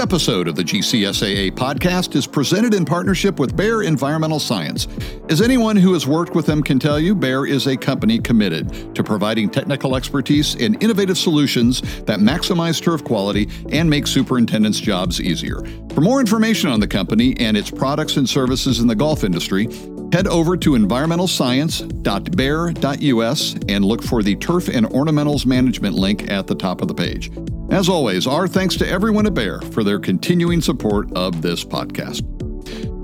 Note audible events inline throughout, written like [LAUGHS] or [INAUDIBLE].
episode of the GCSAA podcast is presented in partnership with Bayer Environmental Science. As anyone who has worked with them can tell you, Bayer is a company committed to providing technical expertise and innovative solutions that maximize turf quality and make superintendents' jobs easier. For more information on the company and its products and services in the golf industry, head over to environmentalscience.bayer.us and look for the Turf and Ornamentals Management link at the top of the page. As always, our thanks to everyone at Bayer for their continuing support of this podcast.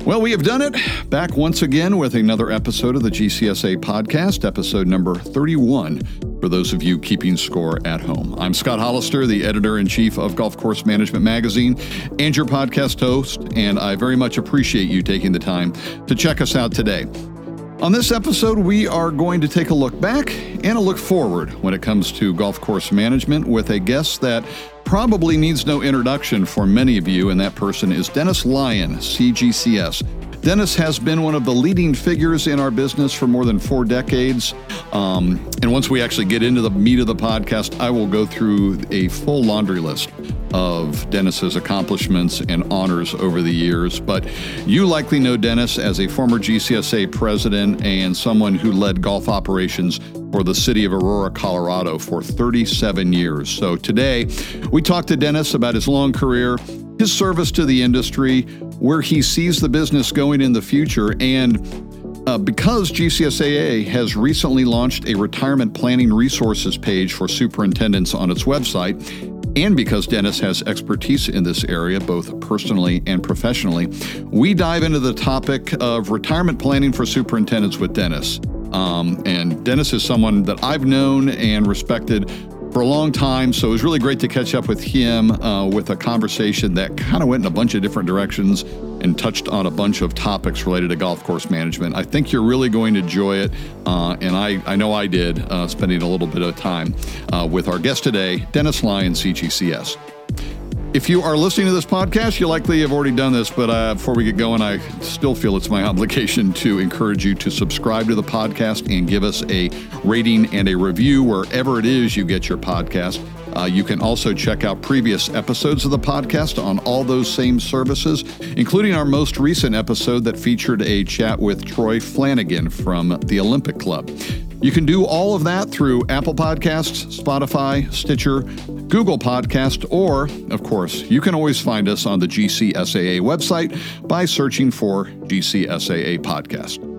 Well, we have done it. Back once again with another episode of the GCSA podcast, episode number 31, for those of you keeping score at home. I'm Scott Hollister, the editor in chief of Golf Course Management Magazine and your podcast host, and I very much appreciate you taking the time to check us out today. On this episode, we are going to take a look back and a look forward when it comes to golf course management with a guest that probably needs no introduction for many of you, and that person is Dennis Lyon, CGCS. Dennis has been one of the leading figures in our business for more than four decades. Um, and once we actually get into the meat of the podcast, I will go through a full laundry list of Dennis's accomplishments and honors over the years. But you likely know Dennis as a former GCSA president and someone who led golf operations for the city of Aurora, Colorado for 37 years. So today, we talked to Dennis about his long career, his service to the industry, where he sees the business going in the future, and uh, because GCSAA has recently launched a retirement planning resources page for superintendents on its website, and because Dennis has expertise in this area, both personally and professionally, we dive into the topic of retirement planning for superintendents with Dennis. Um, and Dennis is someone that I've known and respected for a long time. So it was really great to catch up with him uh, with a conversation that kind of went in a bunch of different directions and touched on a bunch of topics related to golf course management. I think you're really going to enjoy it. Uh, and I, I know I did, uh, spending a little bit of time uh, with our guest today, Dennis Lyon, CGCS. If you are listening to this podcast, you likely have already done this, but uh, before we get going, I still feel it's my [LAUGHS] obligation to encourage you to subscribe to the podcast and give us a rating and a review wherever it is you get your podcast. Uh, you can also check out previous episodes of the podcast on all those same services, including our most recent episode that featured a chat with Troy Flanagan from the Olympic Club. You can do all of that through Apple Podcasts, Spotify, Stitcher, Google Podcast, or, of course, you can always find us on the GCSAA website by searching for GCSAA Podcast.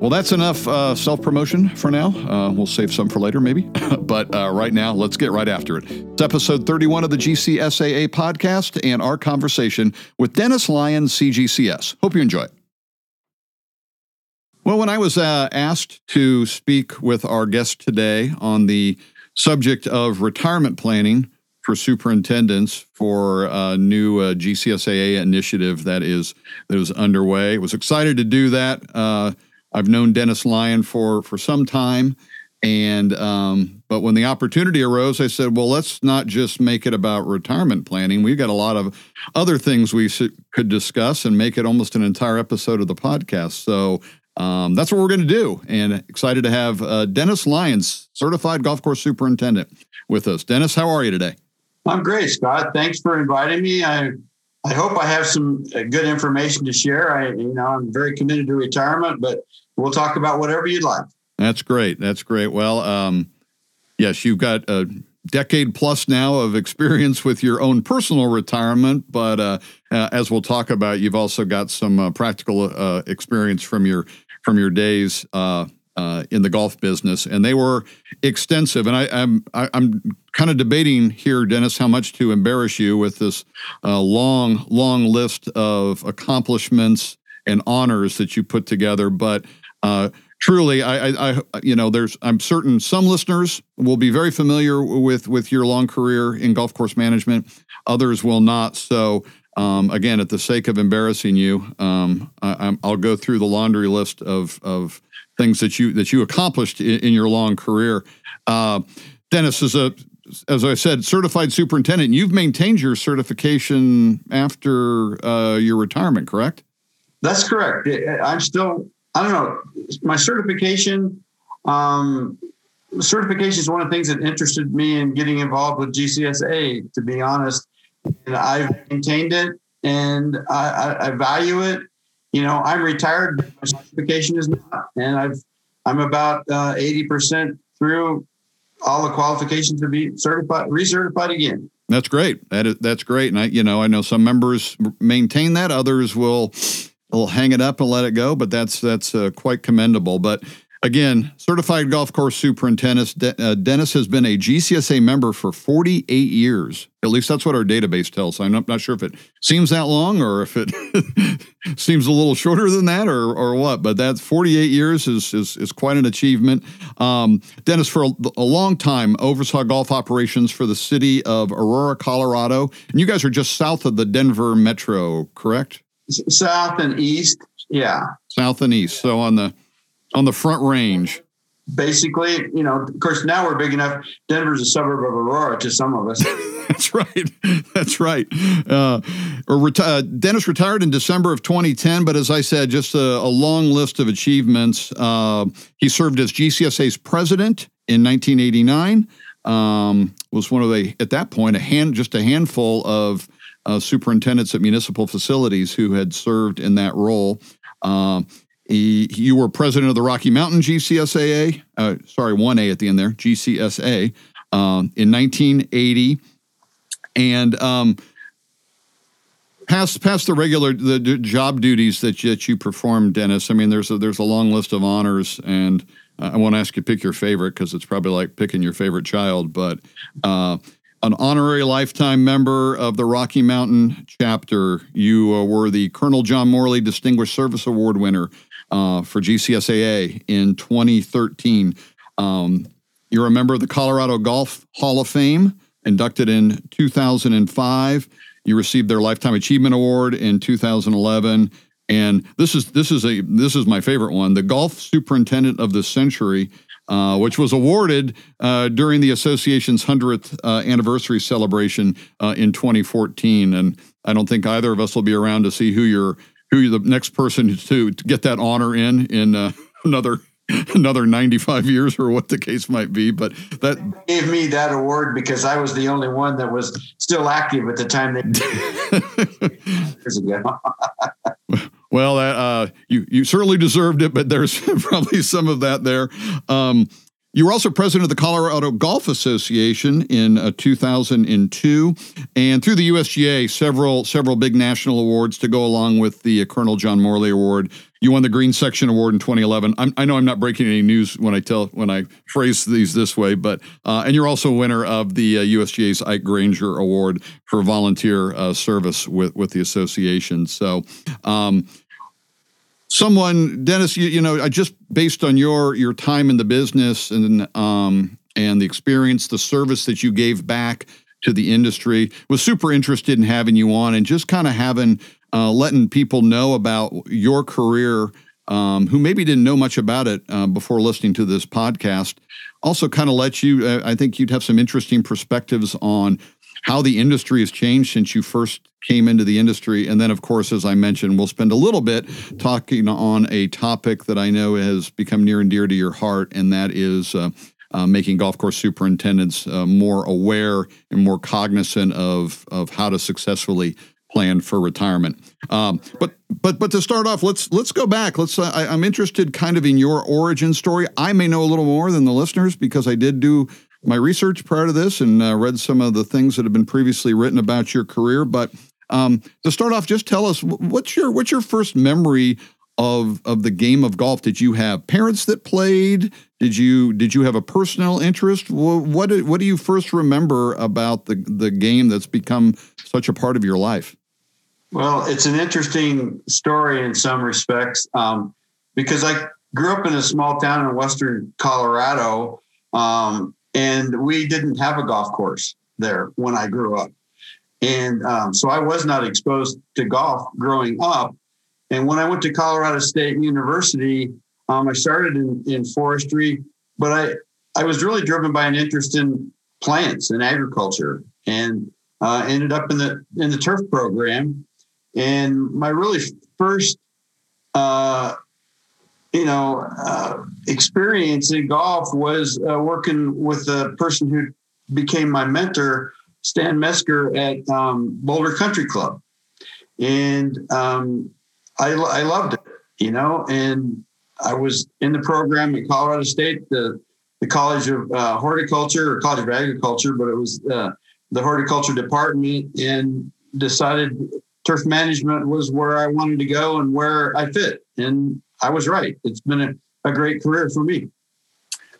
Well, that's enough uh, self promotion for now. Uh, we'll save some for later, maybe. [LAUGHS] but uh, right now, let's get right after it. It's episode 31 of the GCSAA podcast and our conversation with Dennis Lyon, CGCS. Hope you enjoy it. Well, when I was uh, asked to speak with our guest today on the subject of retirement planning for superintendents for a new uh, GCSAA initiative that is that is underway, I was excited to do that. I've known Dennis Lyon for for some time, and um, but when the opportunity arose, I said, well, let's not just make it about retirement planning. We've got a lot of other things we could discuss and make it almost an entire episode of the podcast. So um, that's what we're going to do. And excited to have uh, Dennis Lyons, certified golf course superintendent, with us. Dennis, how are you today? I'm great, Scott. Thanks for inviting me. I I hope I have some uh, good information to share. I you know I'm very committed to retirement, but we'll talk about whatever you'd like. That's great. That's great. Well, um, yes, you've got a decade plus now of experience with your own personal retirement, but uh, uh, as we'll talk about, you've also got some uh, practical uh, experience from your from your days uh, uh, in the golf business, and they were extensive. And I, I'm I, am i am kind of debating here, Dennis, how much to embarrass you with this long long list of accomplishments and honors that you put together, but truly, I, I, I, you know, there's, I'm certain some listeners will be very familiar with with your long career in golf course management. Others will not. So, um, again, at the sake of embarrassing you, um, I, will go through the laundry list of of things that you that you accomplished in, in your long career. Uh, Dennis is a as I said, certified superintendent. You've maintained your certification after uh, your retirement, correct? That's correct. I'm still I don't know. My certification, um, certification is one of the things that interested me in getting involved with GCSA. To be honest, and I've maintained it, and I, I, I value it. You know, I'm retired. My certification is not, and I've I'm about uh, eighty percent through all the qualifications to be certified, recertified again. That's great. That is that's great. And I, you know, I know some members maintain that, others will will hang it up and let it go. But that's that's uh, quite commendable. But Again, certified golf course superintendent, De- uh, Dennis has been a GCSA member for 48 years. At least that's what our database tells. I'm not, not sure if it seems that long or if it [LAUGHS] seems a little shorter than that or, or what, but that's 48 years is, is, is quite an achievement. Um, Dennis, for a, a long time, oversaw golf operations for the city of Aurora, Colorado. And you guys are just south of the Denver metro, correct? South and east. Yeah. South and east. So on the on the front range. Basically, you know, of course, now we're big enough. Denver's a suburb of Aurora to some of us. [LAUGHS] That's right. [LAUGHS] That's right. Uh, reti- uh, Dennis retired in December of 2010, but as I said, just a, a long list of achievements. Uh, he served as GCSA's president in 1989. Um, was one of the at that point a hand just a handful of uh, superintendents at municipal facilities who had served in that role. Uh, he, you were president of the Rocky Mountain GCSAA, uh, sorry, 1A at the end there, GCSA, um, in 1980. And um, past past the regular the d- job duties that, that you perform, Dennis. I mean, there's a, there's a long list of honors, and I won't ask you to pick your favorite because it's probably like picking your favorite child. But uh, an honorary lifetime member of the Rocky Mountain chapter, you uh, were the Colonel John Morley Distinguished Service Award winner uh, for GCSAA in 2013. Um, you're a member of the Colorado Golf Hall of Fame, inducted in 2005. You received their Lifetime Achievement Award in 2011, and this is this is a this is my favorite one, the Golf Superintendent of the Century. Uh, which was awarded uh, during the association's 100th uh, anniversary celebration uh, in 2014. And I don't think either of us will be around to see who your who you're the next person to, to get that honor in in uh, [LAUGHS] another [LAUGHS] another 95 years or what the case might be but that gave me that award because i was the only one that was still active at the time [LAUGHS] years ago well uh, you you certainly deserved it but there's [LAUGHS] probably some of that there um, you were also president of the Colorado Golf Association in uh, 2002, and through the USGA, several several big national awards to go along with the uh, Colonel John Morley Award. You won the Green Section Award in 2011. I'm, i know I'm not breaking any news when I tell when I phrase these this way, but uh, and you're also a winner of the uh, USGA's Ike Grainger Award for volunteer uh, service with with the association. So. Um, someone, Dennis, you, you know, I just based on your your time in the business and um, and the experience, the service that you gave back to the industry, was super interested in having you on and just kind of having uh, letting people know about your career. Um, who maybe didn't know much about it uh, before listening to this podcast, also kind of let you. Uh, I think you'd have some interesting perspectives on how the industry has changed since you first came into the industry. And then, of course, as I mentioned, we'll spend a little bit talking on a topic that I know has become near and dear to your heart, and that is. Uh, uh, making golf course superintendents uh, more aware and more cognizant of of how to successfully plan for retirement. Um, but but but to start off, let's let's go back. Let's. Uh, I, am interested kind of in your origin story. I may know a little more than the listeners because I did do my research prior to this and uh, read some of the things that have been previously written about your career. But um, to start off, just tell us what's your what's your first memory of of the game of golf? Did you have parents that played? Did you did you have a personal interest? What what, what do you first remember about the the game that's become such a part of your life? Well, it's an interesting story in some respects um, because I grew up in a small town in western Colorado. Um, and we didn't have a golf course there when I grew up. And um, so I was not exposed to golf growing up. And when I went to Colorado State University, um, I started in, in forestry, but I, I was really driven by an interest in plants and agriculture and uh, ended up in the in the turf program. And my really first uh, you know, uh, experience in golf was uh, working with a person who became my mentor, Stan Mesker at um, Boulder Country Club, and um, I, I loved it, you know. And I was in the program at Colorado State, the the College of uh, Horticulture or College of Agriculture, but it was uh, the horticulture department, and decided turf management was where I wanted to go and where I fit. And I was right. It's been a, a great career for me.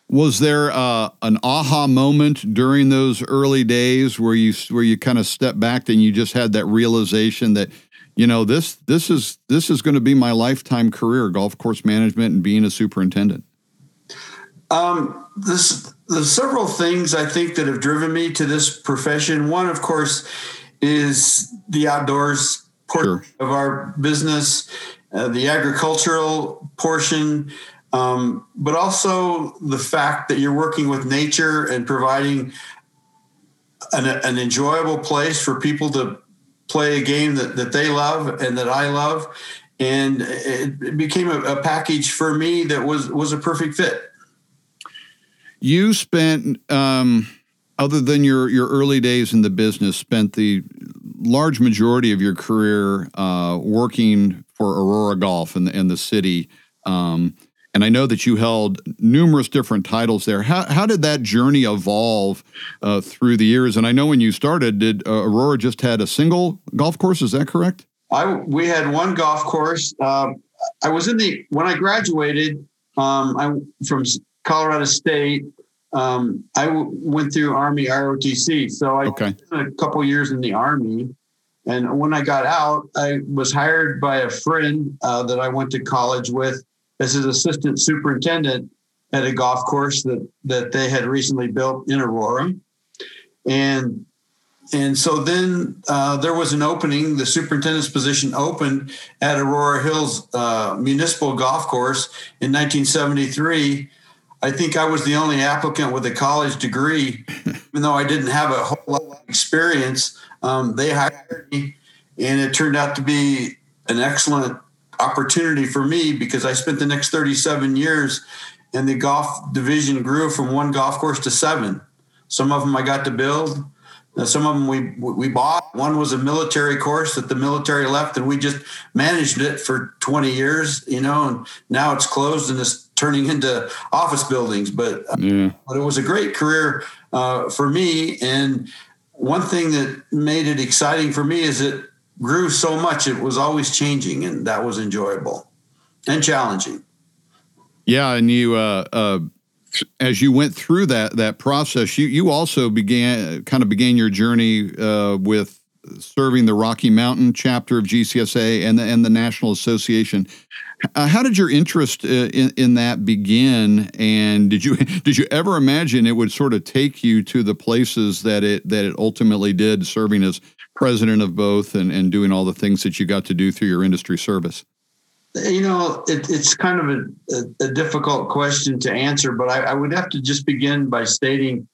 Was there uh, an aha moment during those early days where you where you kind of stepped back and you just had that realization that you know this this is this is going to be my lifetime career golf course management and being a superintendent um, this, there's several things I think that have driven me to this profession. One, of course, is the outdoors portion sure. of our business, uh, the agricultural portion, um, but also the fact that you're working with nature and providing an, an enjoyable place for people to play a game that, that they love and that I love. And it became a, a package for me that was was a perfect fit. You spent, um, other than your your early days in the business, spent the large majority of your career uh, working for Aurora Golf and the, and the city. Um, and I know that you held numerous different titles there. How, how did that journey evolve uh, through the years? And I know when you started, did uh, Aurora just had a single golf course? Is that correct? I we had one golf course. Um, I was in the when I graduated. Um, I from Colorado State. Um, I w- went through Army ROTC, so I okay. spent a couple years in the Army. And when I got out, I was hired by a friend uh, that I went to college with as his assistant superintendent at a golf course that that they had recently built in Aurora, and and so then uh, there was an opening. The superintendent's position opened at Aurora Hills uh, Municipal Golf Course in 1973 I think I was the only applicant with a college degree, [LAUGHS] even though I didn't have a whole lot of experience. Um, they hired me, and it turned out to be an excellent opportunity for me because I spent the next 37 years, and the golf division grew from one golf course to seven. Some of them I got to build. Now, some of them we we bought. One was a military course that the military left, and we just managed it for 20 years. You know, and now it's closed and it's turning into office buildings. But yeah. but it was a great career uh, for me. And one thing that made it exciting for me is it grew so much. It was always changing, and that was enjoyable and challenging. Yeah, and you. Uh, uh as you went through that that process, you you also began kind of began your journey uh, with serving the Rocky Mountain chapter of GCSA and the, and the National Association. Uh, how did your interest uh, in, in that begin? And did you [LAUGHS] did you ever imagine it would sort of take you to the places that it that it ultimately did, serving as president of both and, and doing all the things that you got to do through your industry service? You know, it, it's kind of a, a, a, difficult question to answer, but I, I, would have to just begin by stating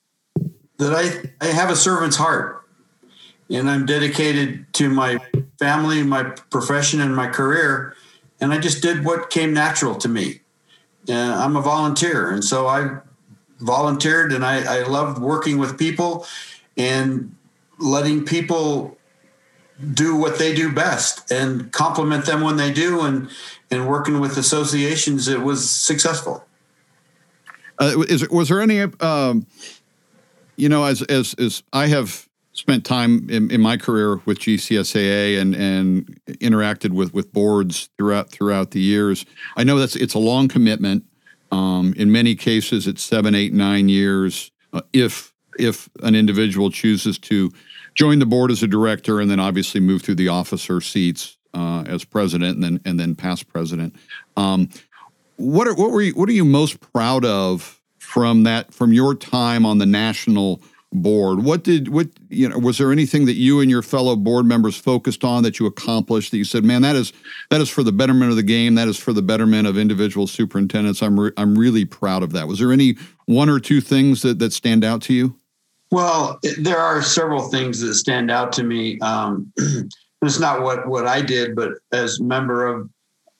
that I, I have a servant's heart and I'm dedicated to my family, my profession, and my career. And I just did what came natural to me. Uh, I'm a volunteer. And so I volunteered and I, I loved working with people and letting people do what they do best and compliment them when they do and and working with associations it was successful uh, is was there any um, you know as as as i have spent time in, in, my career with GCSAA and and interacted with with boards throughout throughout the years i know that's it's a long commitment um, in many cases it's seven eight nine years uh, if if an individual chooses to join the board as a director, and then obviously move through the officer seats uh, as president, and then and then past president. Um, what are what were you, what are you most proud of from that from your time on the national board? What did what you know? Was there anything that you and your fellow board members focused on that you accomplished that you said, "Man, that is that is for the betterment of the game. That is for the betterment of individual superintendents." I'm re- I'm really proud of that. Was there any one or two things that that stand out to you? Well, there are several things that stand out to me. Um, [CLEARS THROAT] it's not what what I did, but as member of,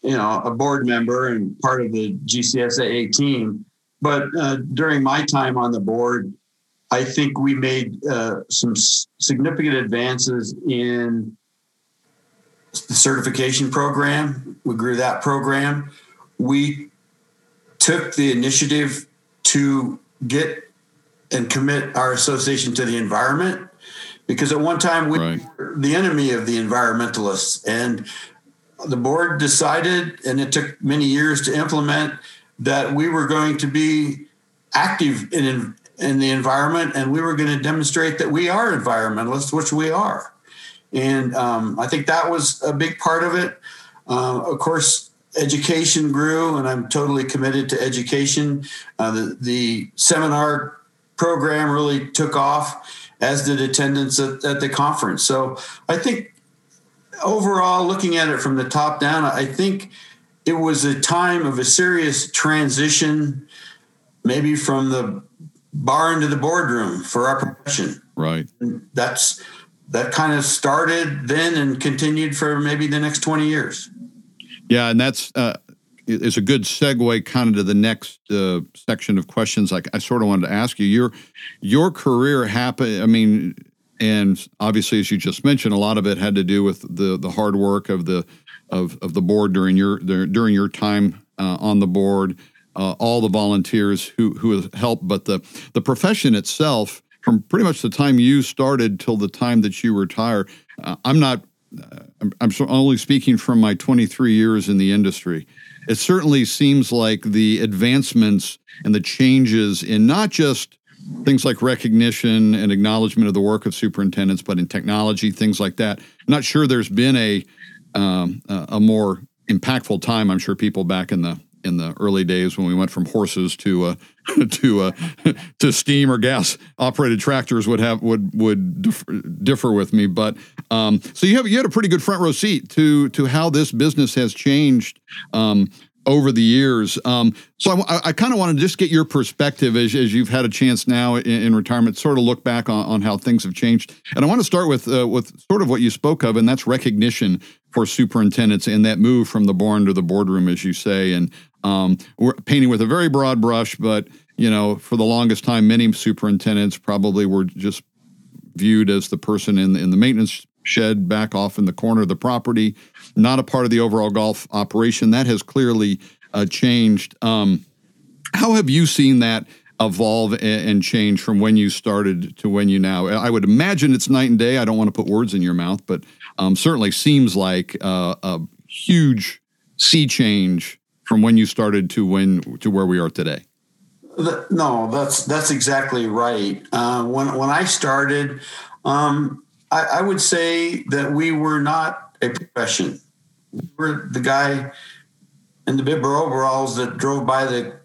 you know, a board member and part of the GCSAA team. But uh, during my time on the board, I think we made uh, some significant advances in the certification program. We grew that program. We took the initiative to get and commit our association to the environment because at one time we right. were the enemy of the environmentalists and the board decided and it took many years to implement that we were going to be active in in the environment and we were going to demonstrate that we are environmentalists which we are. And um, i think that was a big part of it. Uh, of course education grew and i'm totally committed to education. Uh, the, the seminar program really took off as did attendance at, at the conference. So i think overall looking at it from the top down i think it was a time of a serious transition maybe from the bar into the boardroom for our profession. Right. And that's that kind of started then and continued for maybe the next 20 years. Yeah, and that's uh, is a good segue kind of to the next uh, section of questions. Like I sort of wanted to ask you, your your career happened. I mean, and obviously, as you just mentioned, a lot of it had to do with the the hard work of the of of the board during your during your time uh, on the board uh, all the volunteers who who have helped, but the the profession itself, from pretty much the time you started till the time that you retire, uh, I'm not. Uh, I'm, only speaking from my 23 years in the industry. It certainly seems like the advancements and the changes in not just things like recognition and acknowledgement of the work of superintendents, but in technology, things like that. I'm not sure there's been a um, a more impactful time. I'm sure people back in the in the early days when we went from horses to uh, [LAUGHS] to uh, [LAUGHS] to steam or gas operated tractors would have would would differ, with me. But um, so you have you had a pretty good front row seat to to how this business has changed. Um, over the years. Um, so I, I kind of want to just get your perspective as, as you've had a chance now in, in, retirement, sort of look back on, on how things have changed. And I want to start with uh, with sort of what you spoke of, and that's recognition for superintendents and that move from the barn to the boardroom, as you say. And um, we're painting with a very broad brush, but you know, for the longest time, many superintendents probably were just viewed as the person in the, in the maintenance shed back off in the corner of the property, not a part of the overall golf operation. That has clearly uh, changed. Um, how have you seen that evolve and change from when you started to when you now? I would imagine it's night and day. I don't want to put words in your mouth, but um, certainly seems like uh, a huge sea change from when you started to when to where we are today? No, that's that's exactly right. Uh, when when I started, um, I, I, would say that we were not a profession. We were the guy in the bibber overalls that drove by the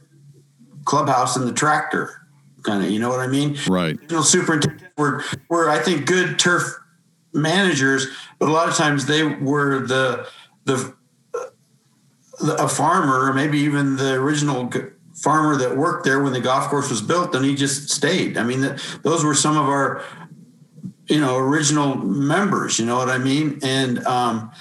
clubhouse in the tractor, kind of. You know what I mean? Right. You know, superintendents were were I think good turf managers, but a lot of times they were the the a farmer, or maybe even the original farmer that worked there when the golf course was built, then he just stayed. I mean, those were some of our, you know, original members. You know what I mean? And um,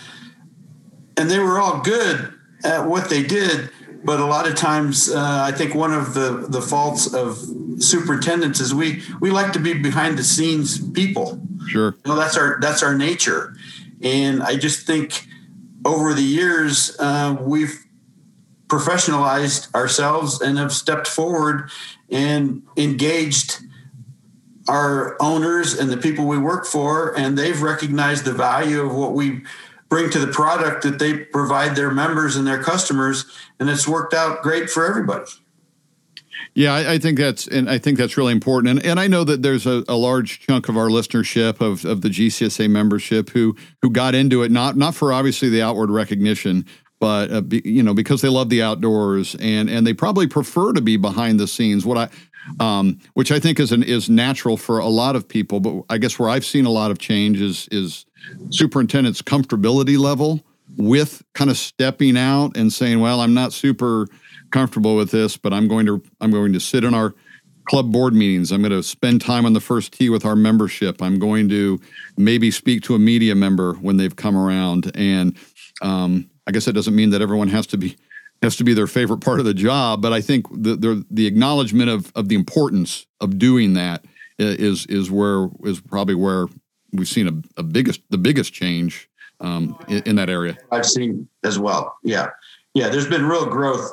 and they were all good at what they did, but a lot of times, uh, I think one of the the faults of superintendents is we we like to be behind the scenes people. Sure, you know, that's our that's our nature, and I just think over the years, uh, we've professionalized ourselves and have stepped forward and engaged our owners and the people we work for, and they've recognized the value of what we bring to the product that they provide their members and their customers, and it's worked out great for everybody. Yeah, I, I, think that's and I think that's really important. And and I know that there's a, a, large chunk of our listenership of, of the GCSA membership who who got into it not not for obviously the outward recognition, but uh, be, you know because they love the outdoors and and they probably prefer to be behind the scenes. What I um, which I think is an is natural for a lot of people. But I guess where I've seen a lot of change is is superintendent's comfortability level with kind of stepping out and saying, "Well, I'm not super." Comfortable with this, but I'm going to I'm going to sit in our club board meetings. I'm going to spend time on the first tee with our membership. I'm going to maybe speak to a media member when they've come around. And um, I guess that doesn't mean that everyone has to be has to be their favorite part of the job, but I think the the, the acknowledgement of of the importance of doing that is is where is probably where we've seen a, a biggest the biggest change um, in, in, that area. I've seen as well. Yeah, yeah. There's been real growth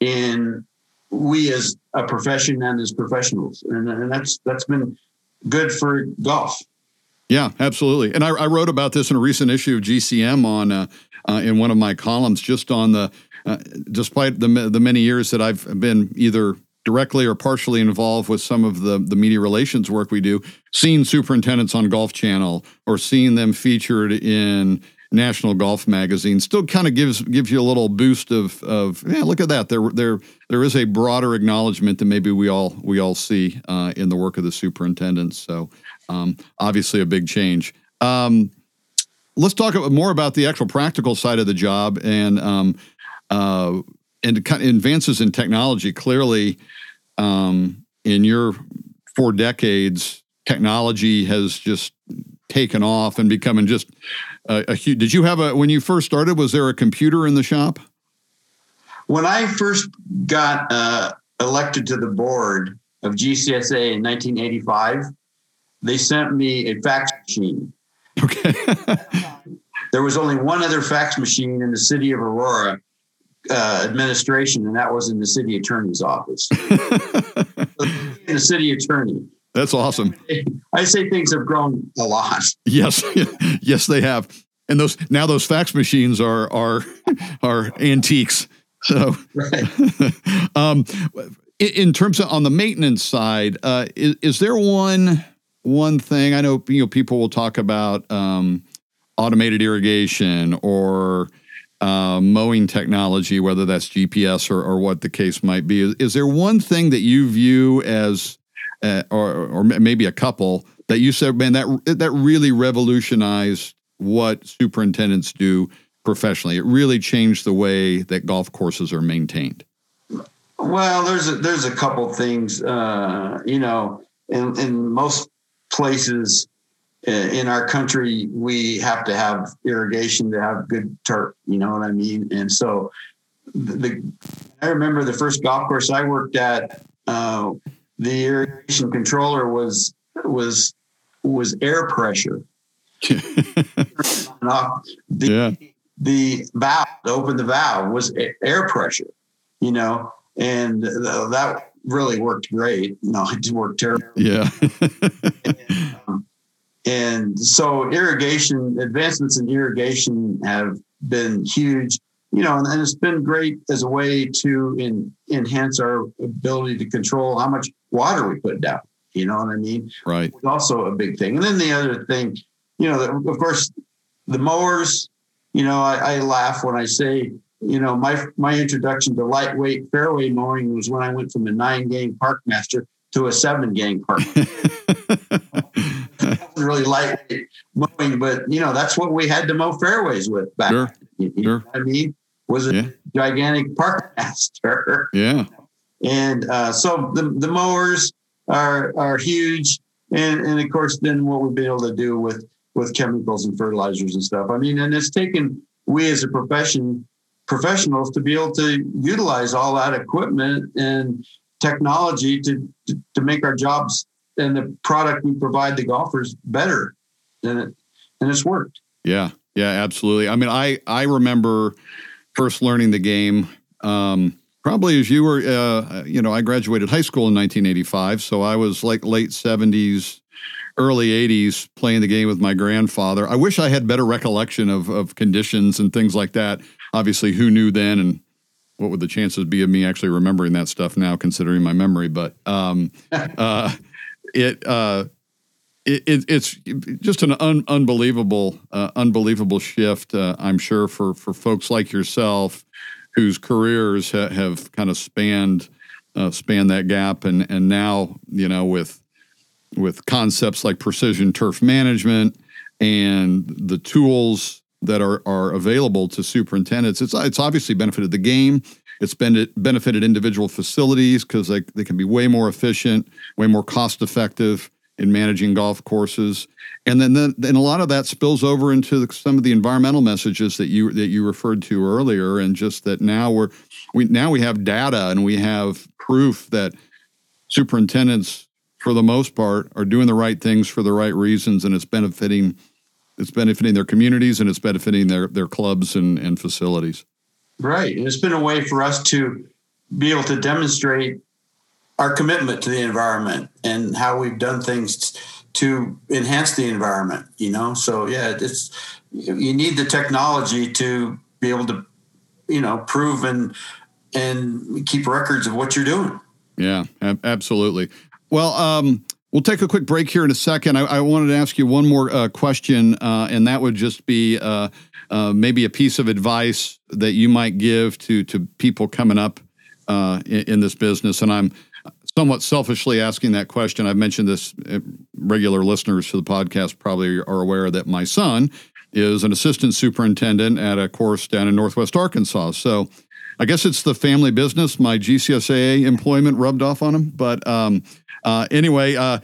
in we as a profession and as professionals, and, and that's that's been good for golf. Yeah, absolutely. And I, I wrote about this in a recent issue of GCM on uh, uh, in one of my columns, just on the uh, despite the the many years that I've been either directly or partially involved with some of the, the media relations work we do, seeing superintendents on Golf Channel or seeing them featured in National Golf Magazine still kind of gives gives you a little boost of of yeah look at that there there there is a broader acknowledgement that maybe we all we all see uh, in the work of the superintendents so um, obviously a big change. Um, let's talk more about the actual practical side of the job and um, uh, and advances in technology. Clearly, um, in your four decades, technology has just taken off and becoming just a, a huge. Did you have a when you first started? Was there a computer in the shop? When I first got uh, elected to the board of GCSA in 1985, they sent me a fax machine. Okay. [LAUGHS] there was only one other fax machine in the city of Aurora uh, administration, and that was in the city attorney's office. [LAUGHS] the city attorney. That's awesome. I say things have grown a lot. Yes, [LAUGHS] yes, they have. And those now those fax machines are are are antiques. So, right. [LAUGHS] um, in terms of on the maintenance side, uh, is, is there one one thing I know? You know, people will talk about um, automated irrigation or uh, mowing technology, whether that's GPS or, or what the case might be. Is, is there one thing that you view as, uh, or, or maybe a couple that you said, man, that that really revolutionized what superintendents do professionally? It really changed the way that golf courses are maintained. Well, there's a, there's a couple things. Uh, you know, in in most places, in our country, we have to have irrigation to have good turf. You know what I mean? And so, the I remember the first golf course I worked at. Uh, the irrigation controller was was was air pressure. [LAUGHS] the, yeah. the valve to open the valve was air pressure, you know, and that really worked great. No, [LAUGHS] it worked terrible. Yeah. and, um, and so irrigation advancements in irrigation have been huge, you know, and, and it's been great as a way to in, enhance our ability to control how much water we put down. You know what I mean? Right. It's also a big thing. And then the other thing, you know, of course, the mowers. You know, I, I laugh when I say, you know, my my introduction to lightweight fairway mowing was when I went from a nine gang park master to a seven gang park. [LAUGHS] really lightweight mowing, but you know that's what we had to mow fairways with back. Sure. You, you sure. I mean, was a yeah. gigantic park [LAUGHS] master. Yeah. And uh, so the the mowers are are huge, and and of course then what we've been able to do with with chemicals and fertilizers and stuff. I mean, and it's taken we as a profession professionals to be able to utilize all that equipment and technology to, to, to make our jobs and the product we provide the golfers better than it and it's worked. Yeah. Yeah absolutely. I mean i i remember first learning the game um, probably as you were uh, you know i graduated high school in 1985 so i was like late 70s early 80s playing the game with my grandfather. I wish i had better recollection of, of conditions and things like that. Obviously who knew then and what would the chances be of me actually remembering that stuff now considering my memory? But um, [LAUGHS] uh, it, uh, it, it, it's just an un, unbelievable, uh, unbelievable shift. Uh, I'm sure for for folks like yourself, whose careers ha- have kind of spanned uh, spanned that gap, and and now you know with with concepts like precision turf management and the tools that are are available to superintendents, it's it's obviously benefited the game. It's been benefited individual facilities because they, they can be way more efficient, way more cost effective in managing golf courses. And then, then, a lot of that spills over into the, some of the environmental messages that you that you referred to earlier, and just that now we're we now we have data and we have proof that superintendents for the most part, are doing the right things for the right reasons, and it's benefiting it's benefiting their communities and it's benefiting their their clubs and, and facilities. Right. And it's been a way for us to be able to demonstrate our commitment to the environment and how we've done things to enhance the environment, you know? So yeah, it's you need the technology to be able to, you know, prove and and keep records of what you're doing. Yeah, absolutely. Well, um, We'll take a quick break here in a second. I, I wanted to ask you one more uh, question, uh, and that would just be uh, uh maybe a piece of advice that you might give to to people coming up uh, in, in, this business. And I'm somewhat selfishly asking that question. I've mentioned this. Uh, regular listeners to the podcast probably are aware that my son is an assistant superintendent at a course down in Northwest Arkansas. So. I guess it's the family business. My GCSAA employment rubbed off on him, but um, uh, anyway, uh,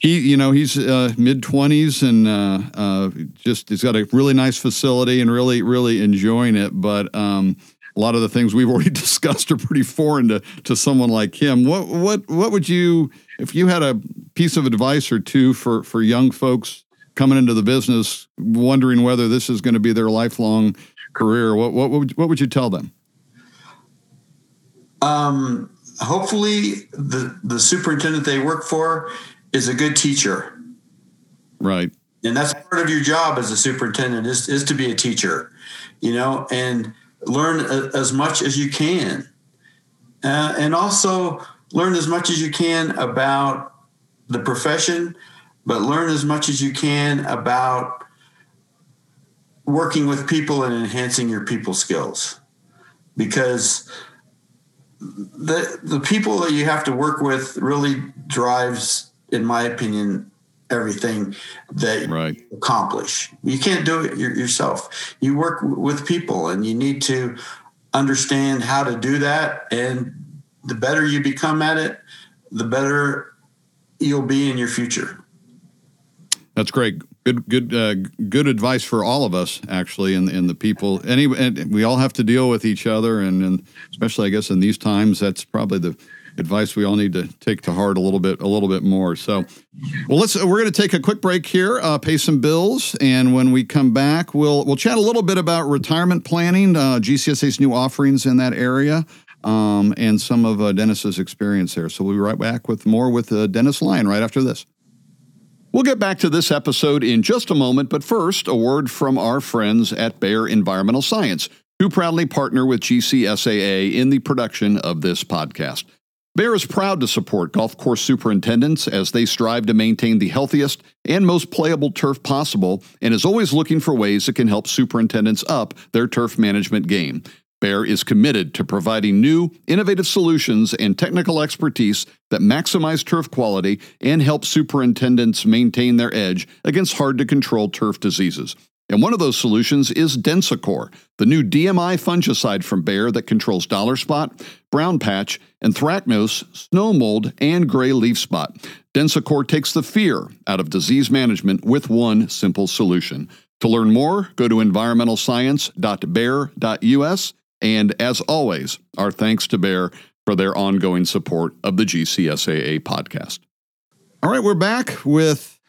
he, you know, he's uh, mid twenties and uh, uh, just he's got a really nice facility and really, really enjoying it. But um, a lot of the things we've [LAUGHS] already discussed are pretty foreign to to someone like him. What what what would you, if you had a piece of advice or two for for young folks coming into the business, wondering whether this is going to be their lifelong career? What what would, what would you tell them? Um hopefully the the superintendent they work for is a good teacher. Right. And that's part of your job as a superintendent is is to be a teacher, you know, and learn a, as much as you can, uh, and also learn as much as you can about the profession, but learn as much as you can about working with people and enhancing your people skills, because the the people that you have to work with really drives, in my opinion, everything that right. you accomplish. You can't do it yourself. You work with people, and you need to understand how to do that. And the better you become at it, the better you'll be in your future. That's great good good uh, good advice for all of us actually and and the people any and we all have to deal with each other and, and especially I guess in these times that's probably the advice we all need to take to heart a little bit a little bit more. So well let's we're going to take a quick break here uh, pay some bills and when we come back we'll we'll chat a little bit about retirement planning uh, GCSA's new offerings in that area um, and some of uh, Dennis's experience there. So we'll be right back with more with uh, Dennis Lyon right after this. We'll get back to this episode in just a moment, but first, a word from our friends at Bayer Environmental Science, who proudly partner with GCSAA in the production of this podcast. Bayer is proud to support golf course superintendents as they strive to maintain the healthiest and most playable turf possible and is always looking for ways it can help superintendents up their turf management game. Bayer is committed to providing new, innovative solutions and technical expertise that maximize turf quality and help superintendents maintain their edge against hard to control turf diseases. And one of those solutions is Densicor, the new DMI fungicide from Bayer that controls dollar spot, brown patch, anthracnose, snow mold, and gray leaf spot. Densicor takes the fear out of disease management with one simple solution. To learn more, go to environmentalscience.bayer.us and as always, our thanks to Bayer for their ongoing support of the GCSAA podcast. All right, we're back with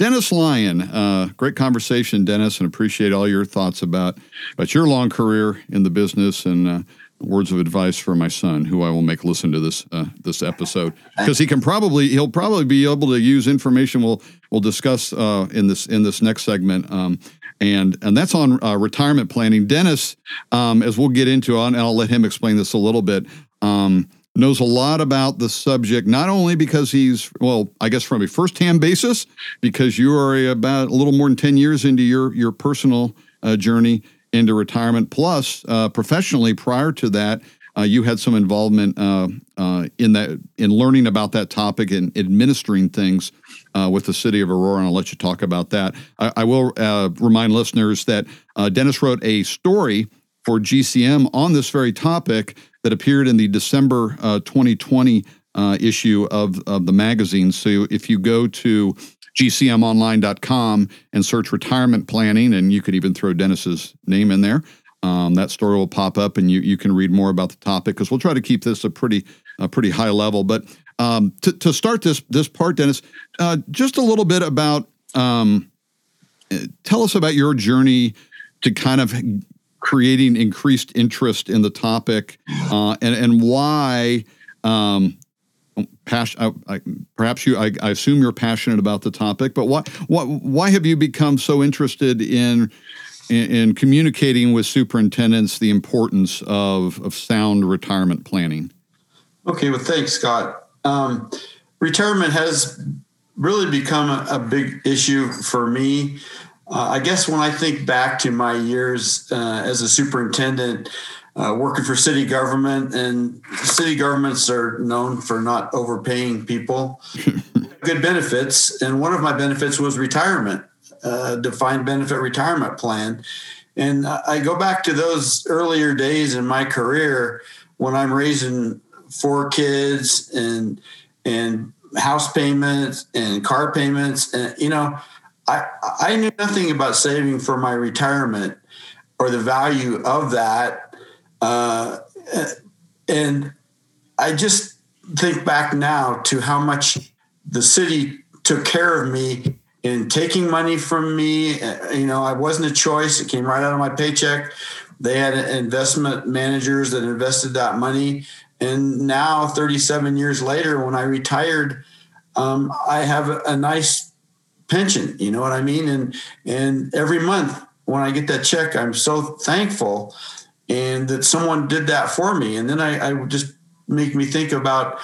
Dennis Lyon. Uh, great conversation, Dennis, and appreciate all your thoughts about, about your long career in the business and uh, words of advice for my son, who I will make listen to this uh, this episode [LAUGHS] because he can probably he'll probably be able to use information we'll we'll discuss uh, in this in this next segment. Um, and and that's on uh, retirement planning. Dennis, um, as we'll get into, and I'll let him explain this a little bit. Um, knows a lot about the subject, not only because he's well, I guess from a firsthand basis, because you are about a little more than ten years into your your personal uh, journey into retirement, plus uh, professionally prior to that. Uh, you had some involvement uh, uh, in that in learning about that topic and administering things uh, with the city of Aurora, and I'll let you talk about that. I, I will remind listeners that Dennis wrote a story for GCM on this very topic that appeared in the December 2020 issue of, of the magazine. So if you go to gcmonline.com and search retirement planning, and you could even throw Dennis's name in there. Um, that story will pop up, and you you can read more about the topic because we'll try to keep this a pretty a pretty high level. But um, to, to start this this part, Dennis, uh, just a little bit about um, tell us about your journey to kind of creating increased interest in the topic uh, and and why. Um, I, I, perhaps you. I, I, assume you're passionate about the topic, but why, why, why have you become so interested in, in, in communicating with superintendents the importance of of sound retirement planning? Okay, well, thanks, Scott. Um, retirement has really become a, a big issue for me. Uh, I guess when I think back to my years uh, as a superintendent, uh, working for city government, and city governments are known for not overpaying people. [LAUGHS] Good benefits, and one of my benefits was retirement, uh, defined benefit retirement plan. And I go back to those earlier days in my career when I'm raising four kids and and house payments and car payments and you know I I knew nothing about saving for my retirement or the value of that. Uh, and I just think back now to how much the city took care of me in taking money from me. Uh, you know I wasn't a choice. It came right out of my paycheck. They had investment managers that invested that money. And now, 37 years later, when I retired, um, I have a, a nice pension. You know what I mean? And and every month when I get that check, I'm so thankful, and that someone did that for me. And then I, I just make me think about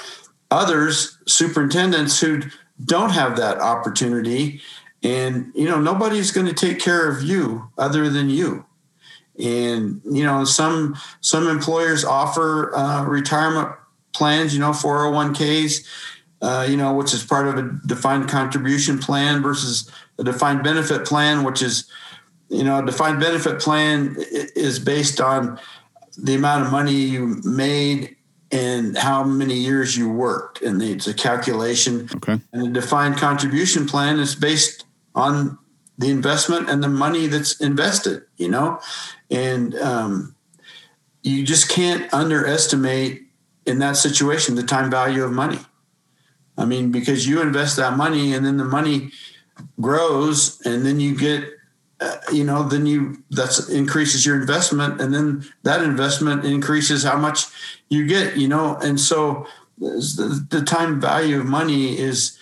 others, superintendents who don't have that opportunity. And you know, nobody's going to take care of you other than you and you know some some employers offer uh, retirement plans you know 401ks uh, you know which is part of a defined contribution plan versus a defined benefit plan which is you know a defined benefit plan is based on the amount of money you made and how many years you worked and it's a calculation. Okay. And a defined contribution plan is based on the investment and the money that's invested you know? And um, you just can't underestimate in that situation the time value of money. I mean, because you invest that money and then the money grows and then you get, uh, you know, then you that increases your investment and then that investment increases how much you get, you know, and so the, the time value of money is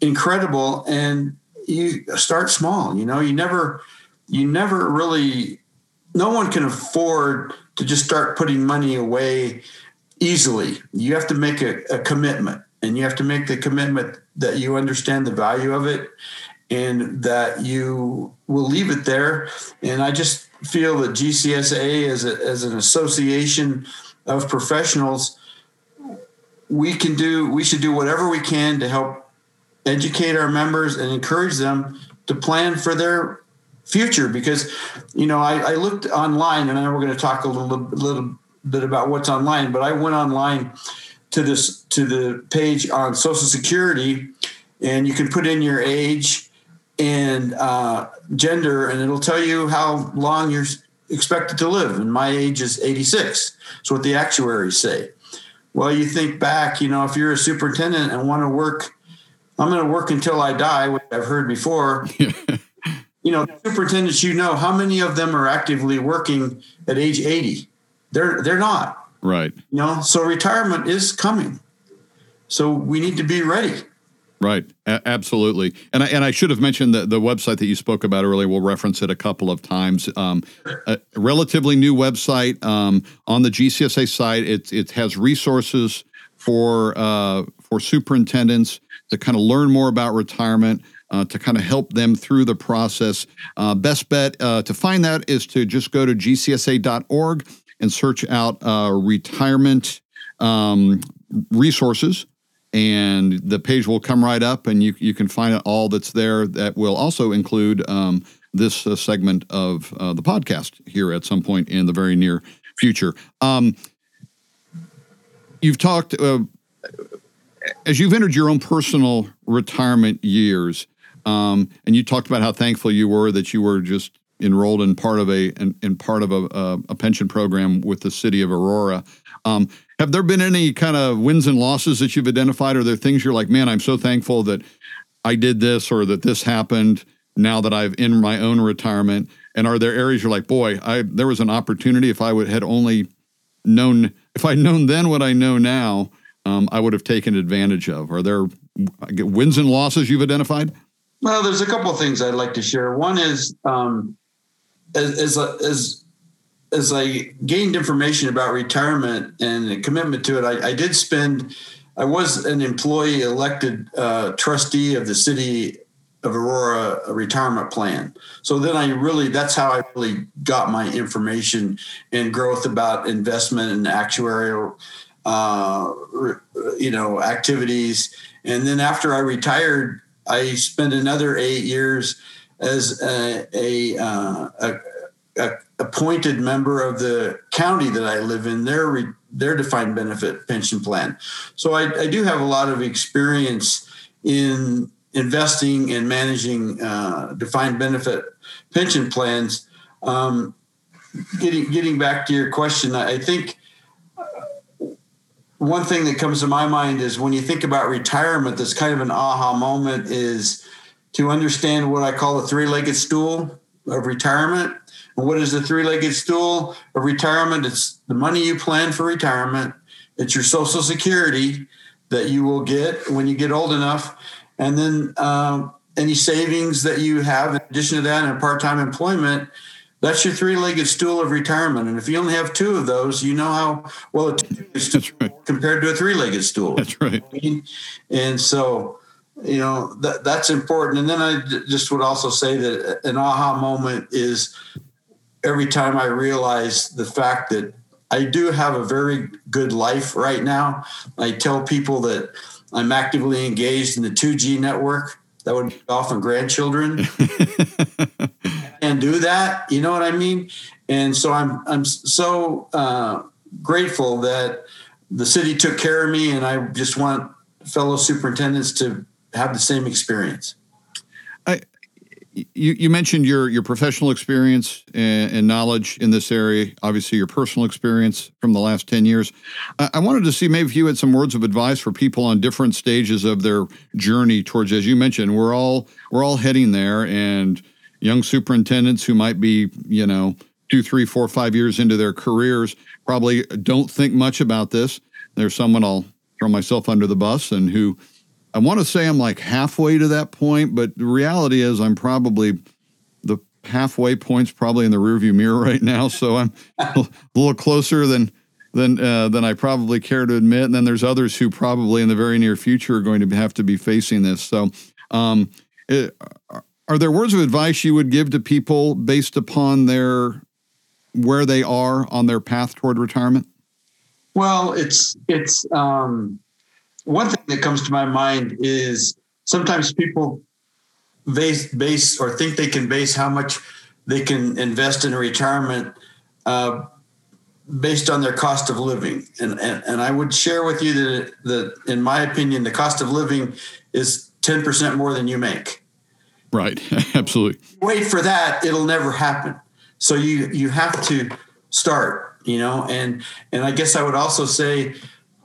incredible and you start small, you know, you never, you never really no one can afford to just start putting money away easily. You have to make a, a, commitment, and you have to make the commitment that you understand the value of it and that you will leave it there. And I just feel that GCSAA, as, a, as an association of professionals, we can do, we should do whatever we can to help educate our members and encourage them to plan for their future because you know I, I, looked online and I know we're going to talk a little little bit about what's online, but I went online to this to the page on Social Security, and you can put in your age and uh, gender, and it'll tell you how long you're expected to live. And my age is 86. So what the actuaries say. Well, you think back, you know, if you're a superintendent and want to work, I'm going to work until I die, which I've heard before. [LAUGHS] you know, superintendents, you know, how many of them are actively working at age 80? They're they're not. Right. You know, so retirement is coming. So we need to be ready. Right, a- absolutely, and I, and I should have mentioned the the website that you spoke about earlier. We'll reference it a couple of times. Um, a relatively new website um, on the GCSAA site. It it has resources for uh, for superintendents to kind of learn more about retirement uh, to kind of help them through the process. Uh, best bet uh, to find that is to just go to gcsaa.org and search out uh, retirement um, resources. And the page will come right up, and you, you can find all that's there. That will also include um, this uh, segment of uh, the podcast here at some point in the very near future. Um, you've talked as you've entered your own personal retirement years, um, and you talked about how thankful you were that you were just enrolled in part of a in, in part of a, a, a, pension program with the city of Aurora. Um, have there been any kind of wins and losses that you've identified? Are there things you're like, man, I'm so thankful that I did this or that this happened now that I've in my own retirement? And are there areas you're like, boy, I there was an opportunity if I would had only known if I'd known then what I know now, um, I would have taken advantage of. Are there wins and losses you've identified? Well, there's a couple of things I'd like to share. One is um, as as as I gained information about retirement and a commitment to it, I, I did spend. I was an employee elected uh, trustee of the city of Aurora retirement plan. So then I really, that's how I really got my information and growth about investment and actuarial, uh, you know, activities. And then after I retired, I spent another eight years as a, a, uh, a, a appointed member of the county that I live in, their their defined benefit pension plan. So I, I do have a lot of experience in investing and managing uh, defined benefit pension plans. Um, getting getting back to your question, I think uh, one thing that comes to my mind is when you think about retirement, that's kind of an aha moment is to understand what I call the three-legged stool of retirement. And what is the three-legged stool of retirement? It's the money you plan for retirement. It's your social security that you will get when you get old enough and then um, any savings that you have in addition to that and part-time employment that's your three-legged stool of retirement and if you only have two of those you know how well it is right. compared to a three-legged stool that's right and so you know that that's important and then i just would also say that an aha moment is every time i realize the fact that i do have a very good life right now i tell people that I'm actively engaged in the 2G network. That would be often grandchildren [LAUGHS] and do that. You know what I mean? And so I'm I'm so uh, grateful that the city took care of me, and I just want fellow superintendents to have the same experience you, you mentioned your your professional experience and, and, knowledge in this area. Obviously, your personal experience from the last ten years. I, I, wanted to see maybe if you had some words of advice for people on different stages of their journey towards. As you mentioned, we're all we're all heading there, and young superintendents who might be you know two, three, four, five years into their careers probably don't think much about this. There's someone I'll throw myself under the bus and who I want to say I'm like halfway to that point, but the reality is I'm probably the halfway point's probably in the rearview mirror [LAUGHS] right now. So I'm a little closer than than uh, than I probably care to admit. And then there's others who probably in the very near future are going to have to be facing this. So, um, it, are there words of advice you would give to people based upon their where they are on their path toward retirement? Well, it's it's um, one thing that comes to my mind is sometimes people base base or think they can base how much they can invest in retirement uh, based on their cost of living. And, and, and I would share with you that, that, in my opinion, the cost of living is 10% more than you make. Right. [LAUGHS] Absolutely. Wait for that. It'll never happen. So you, you have to start, you know, and, and I guess I would also say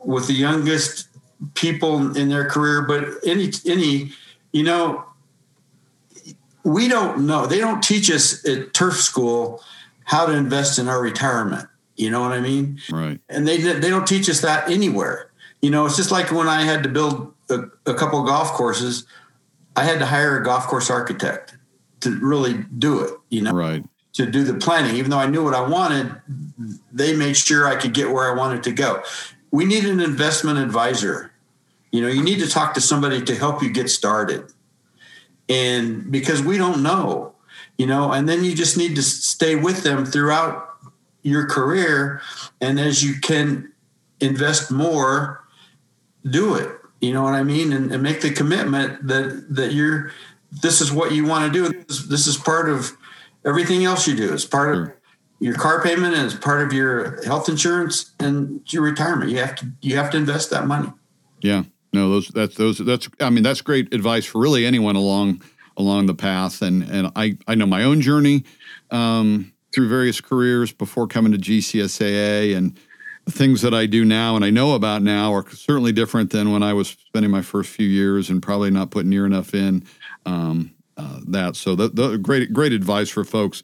with the youngest people in their career, but any any you know we don't know. They don't teach us at turf school how to invest in our retirement. You know what I mean? Right. And they they don't teach us that anywhere. You know, it's just like when I had to build a, a couple golf courses, I had to hire a golf course architect to really do it. You know, right. To do the planning, even though I knew what I wanted, they made sure I could get where I wanted to go we need an investment advisor. You know, you need to talk to somebody to help you get started. And because we don't know, you know, and then you just need to stay with them throughout your career. And as you can invest more, do it. You know what I mean? And, and make the commitment that that you're this is what you want to do. This, this is part of everything else you do. It's part of hmm. Your car payment is part of your health insurance and your retirement. You have to you have to invest that money. Yeah. No, those that's those that's I mean that's great advice for really anyone along along the path. And and I I know my own journey um, through various careers before coming to GCSAA and things that I do now and I know about now are certainly different than when I was spending my first few years and probably not putting near enough in um, uh, that. So, the, the great great advice for folks.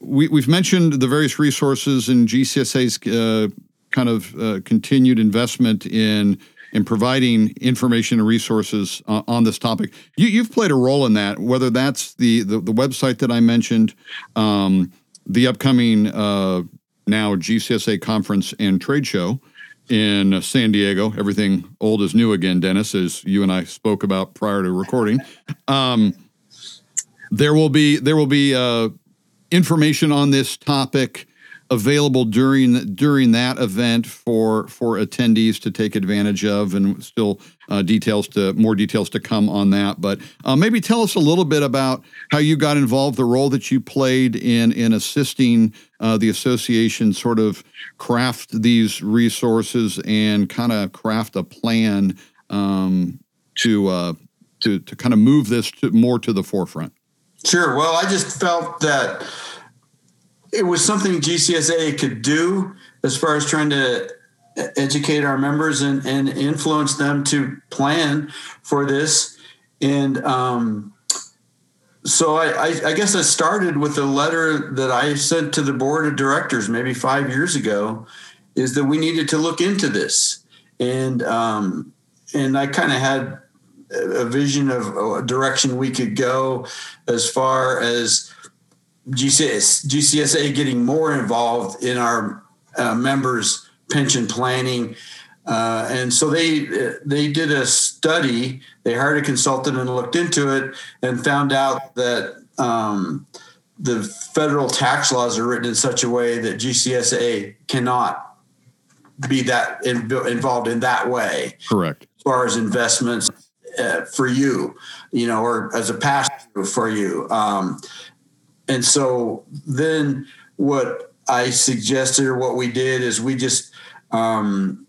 We, we've mentioned the various resources in GCSAA's uh, kind of uh, continued investment in in providing information and resources uh, on this topic. You, have played a role in that, whether that's the the, the website that I mentioned, um, the upcoming uh, now GCSA conference and trade show in San Diego. Everything old is new again, Dennis, as you and I spoke about prior to recording. Um, there will be there will be uh, information on this topic available during during that event for for attendees to take advantage of, and still uh, details to more details to come on that. But uh, maybe tell us a little bit about how you got involved, the role that you played in in assisting uh, the association sort of craft these resources and kind of craft a plan um, to uh, to to kind of move this to more to the forefront. Sure. Well, I just felt that it was something GCSAA could do as far as trying to educate our members and, and influence them to plan for this. And um, so I, I, I, guess I started with a letter that I sent to the board of directors maybe five years ago, is that we needed to look into this. And um, and I kind of had a vision of a direction we could go as far as GCS, GCSAA getting more involved in our uh, members' pension planning. Uh, and so they they did a study. They hired a consultant and looked into it and found out that um, the federal tax laws are written in such a way that GCSAA cannot be that in, involved in that way. Correct. As far as investments uh, for you, you know, or as a pass for you. Um, and so then what I suggested or what we did is we just, um,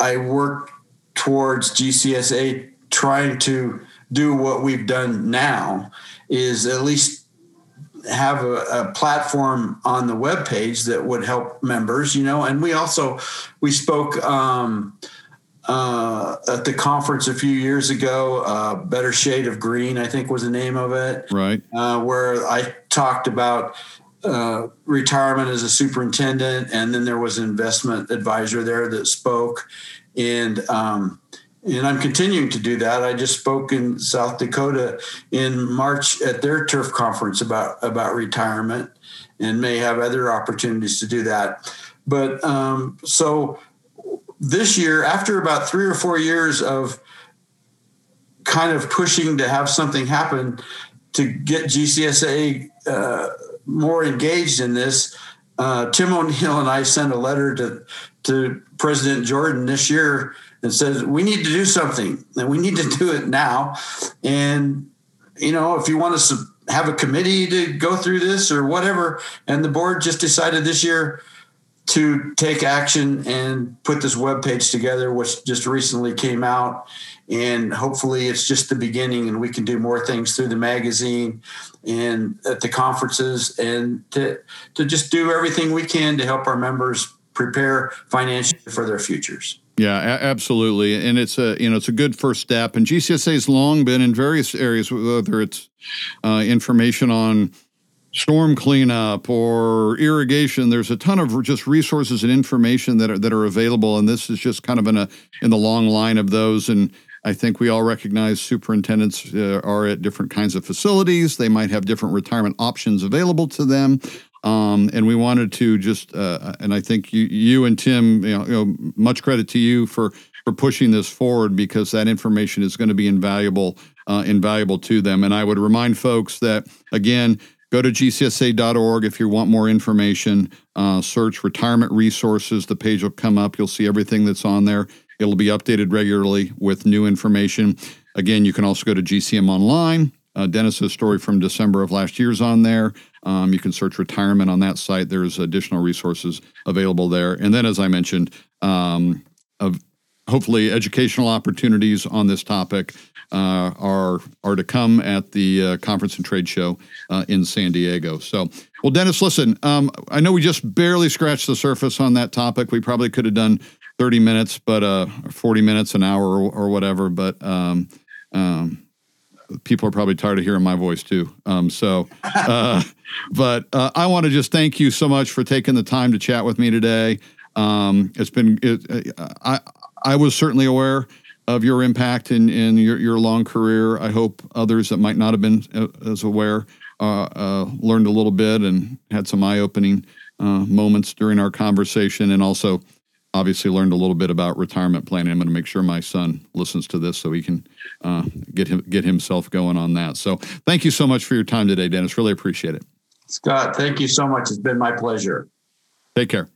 I worked towards GCSAA trying to do what we've done now is at least have a, a, platform on the web page that would help members you know and we also we spoke um, uh, at the conference a few years ago. Uh, Better Shade of Green, I think, was the name of it. Right. Uh, where I talked about uh, retirement as a superintendent, and then there was an investment advisor there that spoke, and um, and I'm continuing to do that. I just spoke in South Dakota in March at their turf conference about about retirement, and may have other opportunities to do that. But um, so this year, after about three or four years of kind of pushing to have something happen to get GCSAA uh, more engaged in this, uh, Tim O'Neill and I sent a letter to to President Jordan this year and said we need to do something and we need to do it now. And you know, if you want to have a committee to go through this or whatever, and the board just decided this year to take action and put this web page together, which just recently came out. And hopefully, it's just the beginning, and we can do more things through the magazine and at the conferences, and to to just do everything we can to help our members prepare financially for their futures. Yeah, absolutely, and it's a you know it's a good first step. And GCSAA has long been in various areas, whether it's uh, information on storm cleanup or irrigation there's a ton of just resources and information that are that are available and this is just kind of in a in the long line of those and I think we all recognize superintendents uh, are at different kinds of facilities. They might have different retirement options available to them. Um, and we wanted to just, uh, and I think you, you and Tim, you know, you know, much credit to you for for pushing this forward because that information is going to be invaluable, uh, invaluable to them. And I would remind folks that again, Go to gcsaa.org if you want more information. Uh, search retirement resources. The page will come up. You'll see everything that's on there. It'll be updated regularly with new information. Again, you can also go to GCM Online. Uh, Dennis's story from December of last year is on there. Um, you can search retirement on that site. There's additional resources available there. And then, as I mentioned, um, hopefully educational opportunities on this topic uh, are are to come at the uh, conference and trade show uh, in San Diego. So, well, Dennis, listen, um, I know we just barely scratched the surface on that topic. We probably could have done 30 minutes, but uh, 40 minutes, an hour, or, or whatever. But um, um, people are probably tired of hearing my voice too. Um, so, uh, [LAUGHS] but uh, I want to just thank you so much for taking the time to chat with me today. Um, it's been, it, I, I was certainly aware of your impact in, in your, your long career. I hope others that might not have been uh, as aware uh, uh, learned a little bit and had some eye opening uh, moments during our conversation, and also obviously learned a little bit about retirement planning. I'm going to make sure my son listens to this so he can uh, get him get himself going on that. So thank you so much for your time today, Dennis. Really appreciate it. Scott, thank you so much. It's been my pleasure. Take care.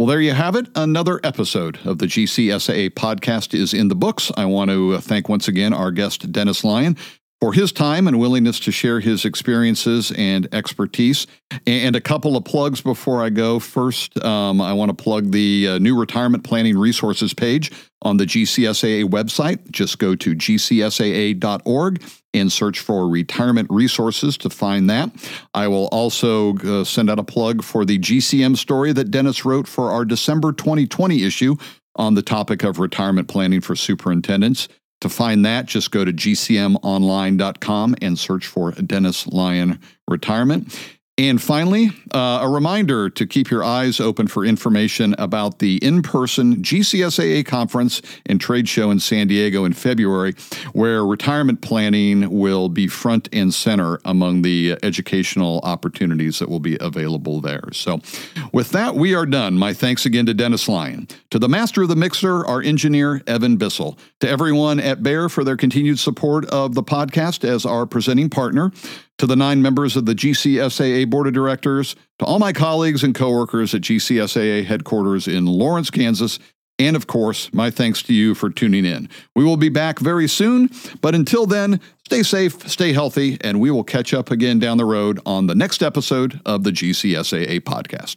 Well, there you have it. Another episode of the GCSAA podcast is in the books. I want to uh, thank once again our guest, Dennis Lyon, for his time and willingness to share his experiences and expertise. And a couple of plugs before I go. First, um, I want to plug the uh, new retirement planning resources page on the GCSAA website. Just go to gcsaa.org and search for retirement resources to find that. I will also uh, send out a plug for the GCM story that Dennis wrote for our December 2020 issue on the topic of retirement planning for superintendents. To find that, just go to gcmonline.com and search for Dennis Lyon Retirement. And finally, uh, a reminder to keep your eyes open for information about the in person GCSAA conference and trade show in San Diego in February, where retirement planning will be front and center among the educational opportunities that will be available there. So, with that, we are done. My thanks again to Dennis Lyon, to the master of the mixer, our engineer, Evan Bissell, to everyone at Bayer for their continued support of the podcast as our presenting partner to the nine members of the GCSAA Board of Directors, to all my colleagues and coworkers at GCSAA headquarters in Lawrence, Kansas, and of course, my thanks to you for tuning in. We will be back very soon, but until then, stay safe, stay healthy, and we will catch up again down the road on the next episode of the GCSAA podcast.